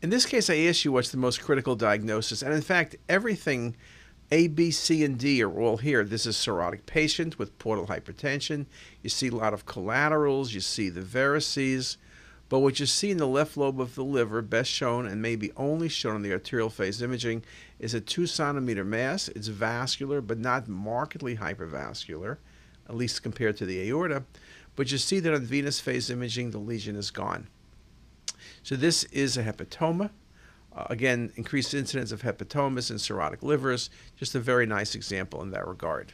In this case, I asked you what's the most critical diagnosis, and in fact, everything A, B, C, and D are all here. This is cirrhotic patient with portal hypertension. You see a lot of collaterals. You see the varices. But what you see in the left lobe of the liver, best shown and maybe only shown in the arterial phase imaging, is a two centimeter mass. It's vascular, but not markedly hypervascular, at least compared to the aorta. But you see that on venous phase imaging, the lesion is gone. So this is a hepatoma. Uh, again, increased incidence of hepatomas in cirrhotic livers. Just a very nice example in that regard.